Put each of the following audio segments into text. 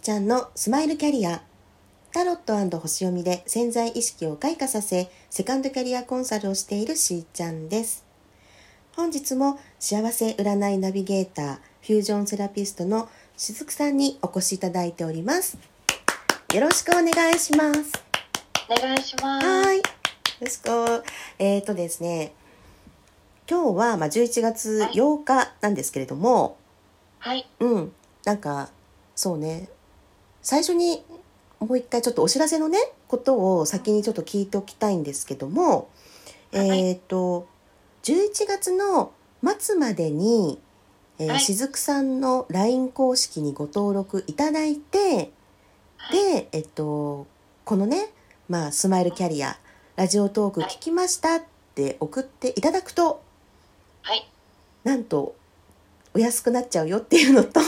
ちゃんのスマイルキャリア。タロット星読みで潜在意識を開花させセカンドキャリアコンサルをしているしーちゃんです。本日も幸せ占いナビゲーターフュージョンセラピストのしずくさんにお越しいただいております。よろしくお願いします。お願いします。はい。よろしく。えっ、ー、とですね今日はまあ11月8日なんですけれども。はい。うん。なんかそうね最初にもう一回ちょっとお知らせのねことを先にちょっと聞いておきたいんですけども、はい、えっ、ー、と11月の末までに、えーはい、しずくさんの LINE 公式にご登録いただいて、はい、でえっとこのねまあスマイルキャリアラジオトーク聞きましたって送っていただくと、はい、なんとお安くなっちゃうよっていうのと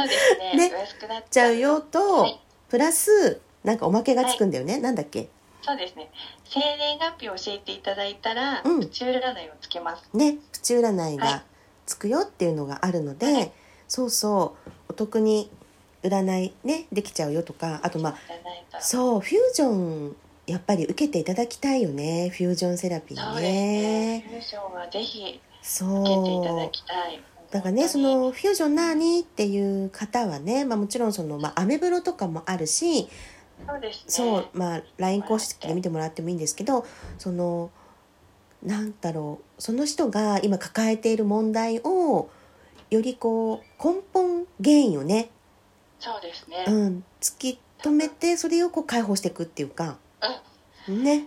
そうですね。ね安くなっちゃうよと、はい、プラス、なんかおまけがつくんだよね。はい、なんだっけ？そうですね。生年月日を教えていただいたら、うん、プチ占いをつけます。ね、プチ占いがつくよっていうのがあるので、はい、そうそう、お得に占いね、できちゃうよとか、あとまあ、そう、フュージョン、やっぱり受けていただきたいよね、フュージョンセラピーね。ねフュージョンはぜひ受けていただきたい。だからねそのフュージョン何っていう方はね、まあ、もちろんその、まあ、アメブロとかもあるしそうです、ね、そうまあ LINE 公式で見てもらってもいいんですけどそのなんだろうその人が今抱えている問題をよりこう根本原因をねそうですね、うん、突き止めてそれをこう解放していくっていうか、うん、ね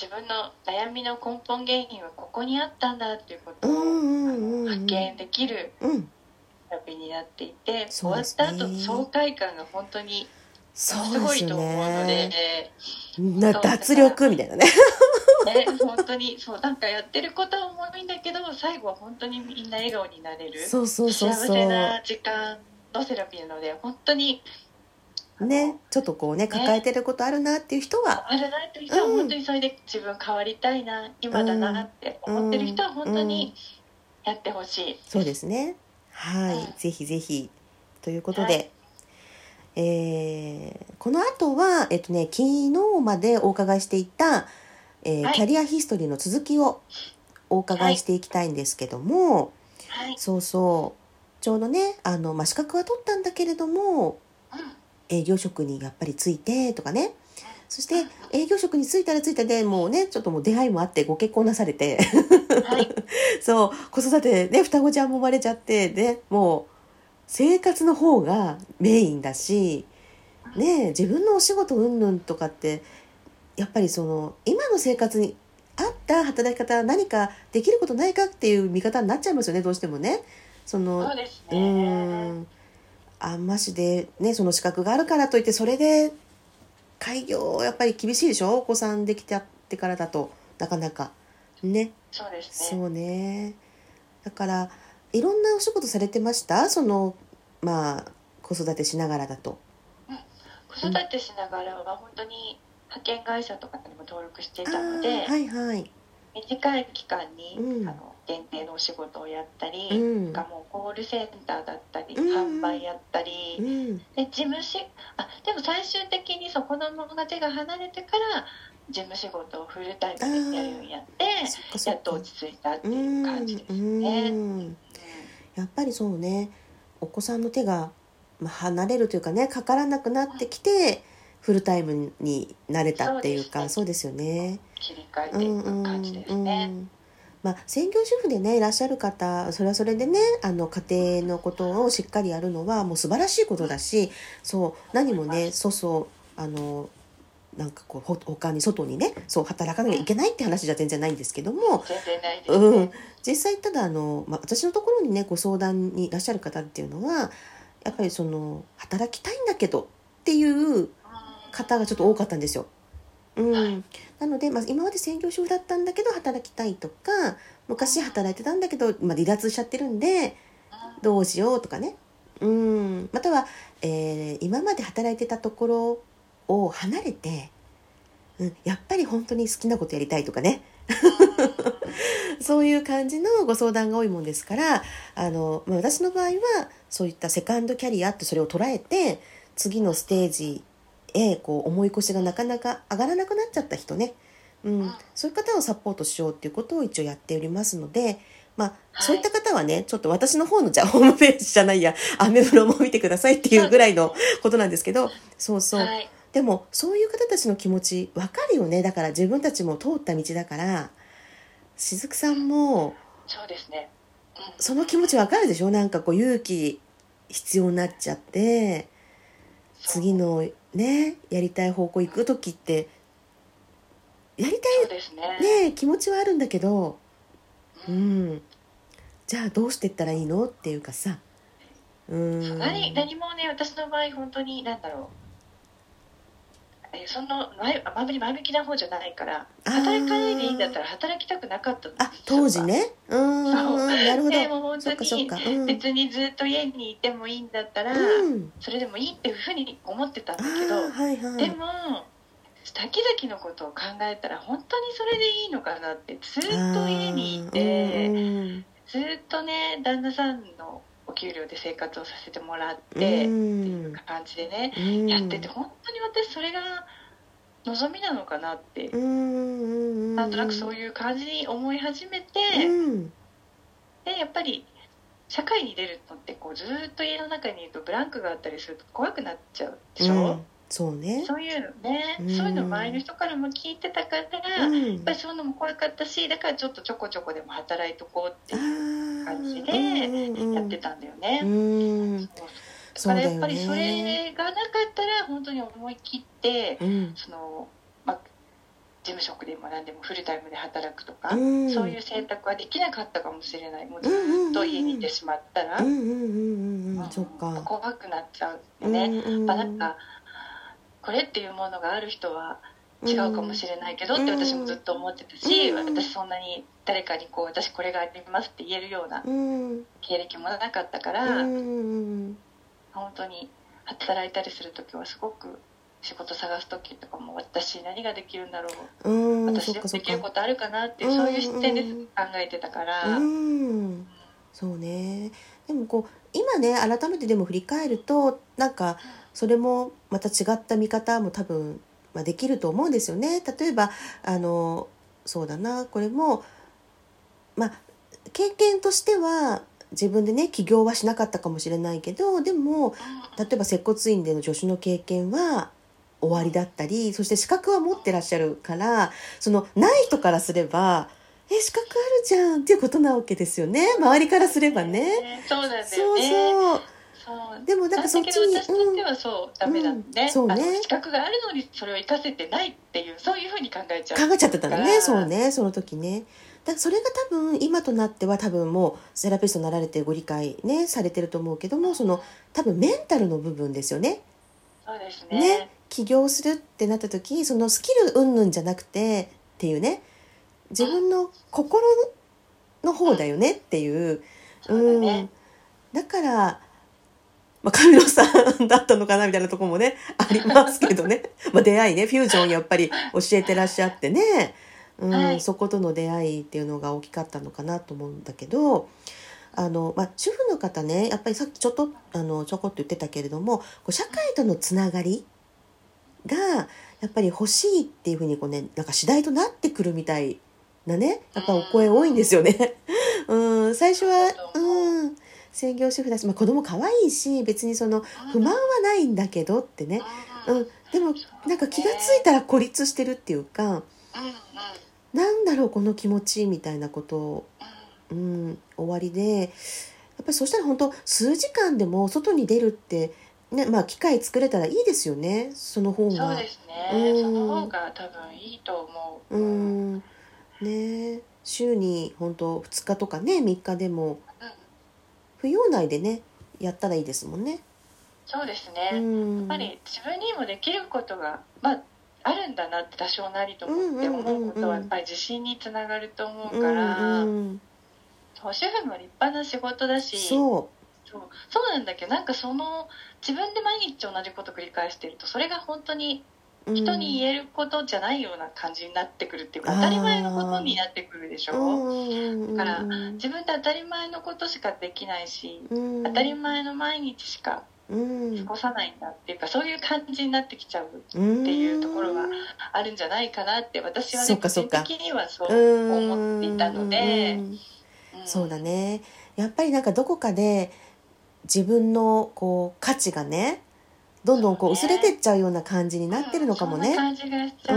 自分の悩みの根本原因はここにあったんだっていうことを発見できる旅になっていて、終わった後の爽快感が本当にすごいと思うのでな脱力みたいなね。ね本当にそうなんかやってることは重いんだけど最後は本当にみんな笑顔になれる幸せな時間のセラピーなので本当にね、ちょっとこうね抱えてることあるなっていう人は、あるなっていう人は本当にそれで自分変わりたいな、うん、今だなって思ってる人は本当にやってほしい、うん、そうですね。はい、うん、ぜひぜひ。ということで、はい、えー、この後はえっとね昨日までお伺いしていた、えー、はい、キャリアヒストリーの続きをお伺いしていきたいんですけども、はい、そうそう。ちょうどねあの、まあ、資格は取ったんだけれども、うん営業職にやっぱりついてとかね。そして営業職に就いたら就いたでもうねちょっともう出会いもあってご結婚なされて。はい、そう子育てね双子ちゃんも生まれちゃってでもう生活の方がメインだしね自分のお仕事うんぬんとかってやっぱりその今の生活に合った働き方何かできることないかっていう見方になっちゃいますよねどうしてもね。そのそうですね。うんあんましでねその資格があるからといってそれで開業やっぱり厳しいでしょ？お子さんできてってからだとなかなか。ね。そうですね。そうね。だからいろんなお仕事されてました？そのまあ子育てしながらだと、うん、子育てしながらは本当に派遣会社とかにも登録していたので、はいはい、短い期間に、うん、あの限定のお仕事をやったり、うん、かもコールセンターだったり、うん、販売やったり、うん、で事務しあでも最終的にそこの子が手が離れてから事務仕事をフルタイムでやるようにやってやっと落ち着いたっていう感じですね。やっぱりそうね。お子さんの手が、まあ、離れるというかねかからなくなってきて、フルタイムになれたっていうかそうですよね。切り替えていく感じですね。うんうんまあ、専業主婦でねいらっしゃる方それはそれでねあの家庭のことをしっかりやるのはもう素晴らしいことだしそう何もねそうそうあのなんかこうほ他に外にねそう働かなきゃいけないって話じゃ全然ないんですけども、うん、実際ただあの、まあ、私のところにねご相談にいらっしゃる方っていうのはやっぱりその働きたいんだけどっていう方がちょっと多かったんですよ。うん、なので、まあ、今まで専業主婦だったんだけど働きたいとか昔働いてたんだけど、まあ、離脱しちゃってるんでどうしようとかね、うん、または、えー、今まで働いてたところを離れて、うん、やっぱり本当に好きなことやりたいとかね。そういう感じのご相談が多いもんですからあの、まあ、私の場合はそういったセカンドキャリアってそれを捉えて次のステージへこう重い腰がなかなか上がらなくなっちゃった人ね、うん、そういう方をサポートしようっていうことを一応やっておりますので、まあ、そういった方はね、ちょっと私の方のじゃあホームページじゃないや、アメブロも見てくださいっていうぐらいのことなんですけど、そうそう。でも、そういう方たちの気持ちわかるよね。だから自分たちも通った道だから、しずくさんも、そうですね。その気持ちわかるでしょ？なんかこう勇気必要になっちゃって、次のね、やりたい方向行く時って、やりたいね、ね、気持ちはあるんだけど、うん、じゃあどうしていったらいいの？っていうかさ。うん。何何もね私の場合本当に何だろうえその前あまり前向きな方じゃないから働かないでいいんだったら働きたくなかったんですあ当時ね。う。んなるほど。でも本当に、うん、別にずっと家にいてもいいんだったら、うん、それでもいいっていうふうに思ってたんだけど、はいはい、でも先々のことを考えたら本当にそれでいいのかなってずっと家にいて、うん、ずっとね旦那さんのお給料で生活をさせてもらって、っていう感じでね、やってて本当に私それが望みなのかなって、なんとなくそういう感じに思い始めて、でやっぱり社会に出るのってこうずっと家の中にいるとブランクがあったりすると怖くなっちゃうでしょ、うん。そうね。そういうのね、うん、そういうの周りの人からも聞いてたから、うん、やっぱりそういうのも怖かったしだからちょっとちょこちょこでも働いとこうっていう感じでやってたんだよね。うん。だからやっぱりそれがなかったら本当に思い切って、そのまあ、事務職でも何でもフルタイムで働くとか、そういう選択はできなかったかもしれない。もうずっと家にいてしまったら。怖くなっちゃうんでね。まあ、なんかこれっていうものがある人は違うかもしれないけどって私もずっと思ってたし、私そんなに誰かにこう私これがありますって言えるような経歴もなかったから、本当に働いたりする時はすごく仕事探す時とかも私何ができるんだろう。私でもできることあるかなっていうそういう視点で考えてたから。そうね。でもこう今ね改めてでも振り返るとなんかそれもまた違った見方も多分、まあ、できると思うんですよね。例えばあのそうだなこれもまあ経験としては自分でね起業はしなかったかもしれないけどでも例えば接骨院での助手の経験は終わりだったりそして資格は持ってらっしゃるからそのない人からすればえ資格あるじゃんっていうことなわけですよね周りからすればね。そうなんだよねそうそうでもなんかそっちに私としてはそう、ダメだね,、そうね。資格があるのにそれを生かせてないっていうそういうふうに考えちゃう。考えちゃってたのね。そうね。その時ね。だそれが多分今となっては多分もうセラピストになられてご理解ねされてると思うけどもその多分メンタルの部分ですよね。そうですね。ね。起業するってなった時そのスキル云々じゃなくてっていうね。自分の心の方だよねっていう。うん、ね、だからまあ、神野さんだったのかなみたいなとこもね、ありますけどね。まあ、出会いね、フュージョンやっぱり教えてらっしゃってね、うん、はい、そことの出会いっていうのが大きかったのかなと思うんだけど、あの、まあ、主婦の方ね、やっぱりさっきちょっと、あの、ちょこっと言ってたけれども、こう社会とのつながりが、やっぱり欲しいっていうふうにこうね、なんか次第となってくるみたいなね、やっぱお声多いんですよね。うん、最初は、うん、専業主婦だし、まあ、子供可愛いし別にその不満はないんだけどってね、うん、でもなんか気が付いたら孤立してるっていうか、なんだろうこの気持ちみたいなこと。を、うん、終わりでやっぱりそしたら本当数時間でも外に出るってねまあ、機会作れたらいいですよね。その方が。そうですね、うん、その方が多分いいと思う。うん。ね。週に本当2日とかね3日でも扶養内でねやったらいいですもんね。そうですね、やっぱり自分にもできることが、まあ、あるんだなって多少なりと思って思うことはやっぱり自信につながると思うから、うんうん、主婦も立派な仕事だしそう。そうそうなんだけどなんかその自分で毎日同じこと繰り返してるとそれが本当に人に言えることじゃないような感じになってくるっていうか、当たり前のことになってくるでしょ、だから自分って当たり前のことしかできないし、当たり前の毎日しか過ごさないんだっていうかそういう感じになってきちゃうっていうところがあるんじゃないかなって私はね個人的にはそう思っていたので、そうだね。やっぱりなんかどこかで自分のこう価値がねどんどんこう薄れてっちゃうような感じになってるのかもね。う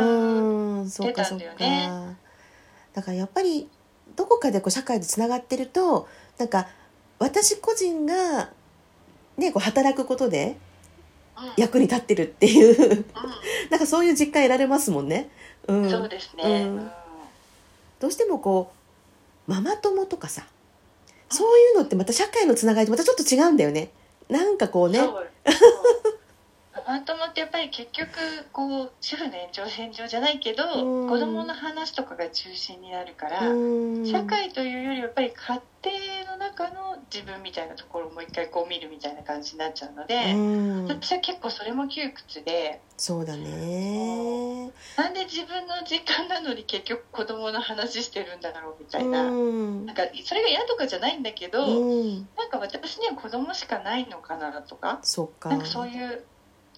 ん、そうかそうか。だからやっぱりどこかでこう社会とつながってるとなんか私個人がねこう働くことで役に立ってるっていう、うん、なんかそういう実感得られますもんね。うん、そうですね、うん、どうしてもこうママ友とかさそういうのってまた社会のつながりとまたちょっと違うんだよね。なんかこうね。ママ友ってやっぱり結局こう主婦の延長線上じゃないけど、うん、子供の話とかが中心になるから、うん、社会というよりやっぱり家庭の中の自分みたいなところをもう一回こう見るみたいな感じになっちゃうので、うん、私は結構それも窮屈で。そうだね。なんで自分の時間なのに結局子供の話してるんだろうみたいな,、なんかそれが嫌とかじゃないんだけど、うん、なんか私には子供しかないのかなとかそかなんかそういう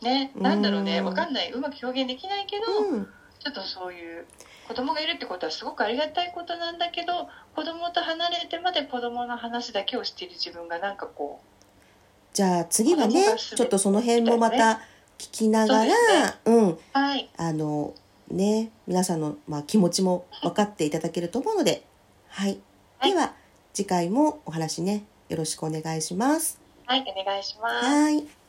ねなんだろうねわかんないうまく表現できないけど、うん、ちょっとそういう子供がいるってことはすごくありがたいことなんだけど子供と離れてまで子供の話だけをしている自分がなんかこうじゃあ次はねちょっとその辺もまた聞きながら、ね、うん、はい、あのね皆さんの、まあ、気持ちも分かっていただけると思うので、はい、はい、では次回もお話ねよろしくお願いします。はい、お願いします。はい。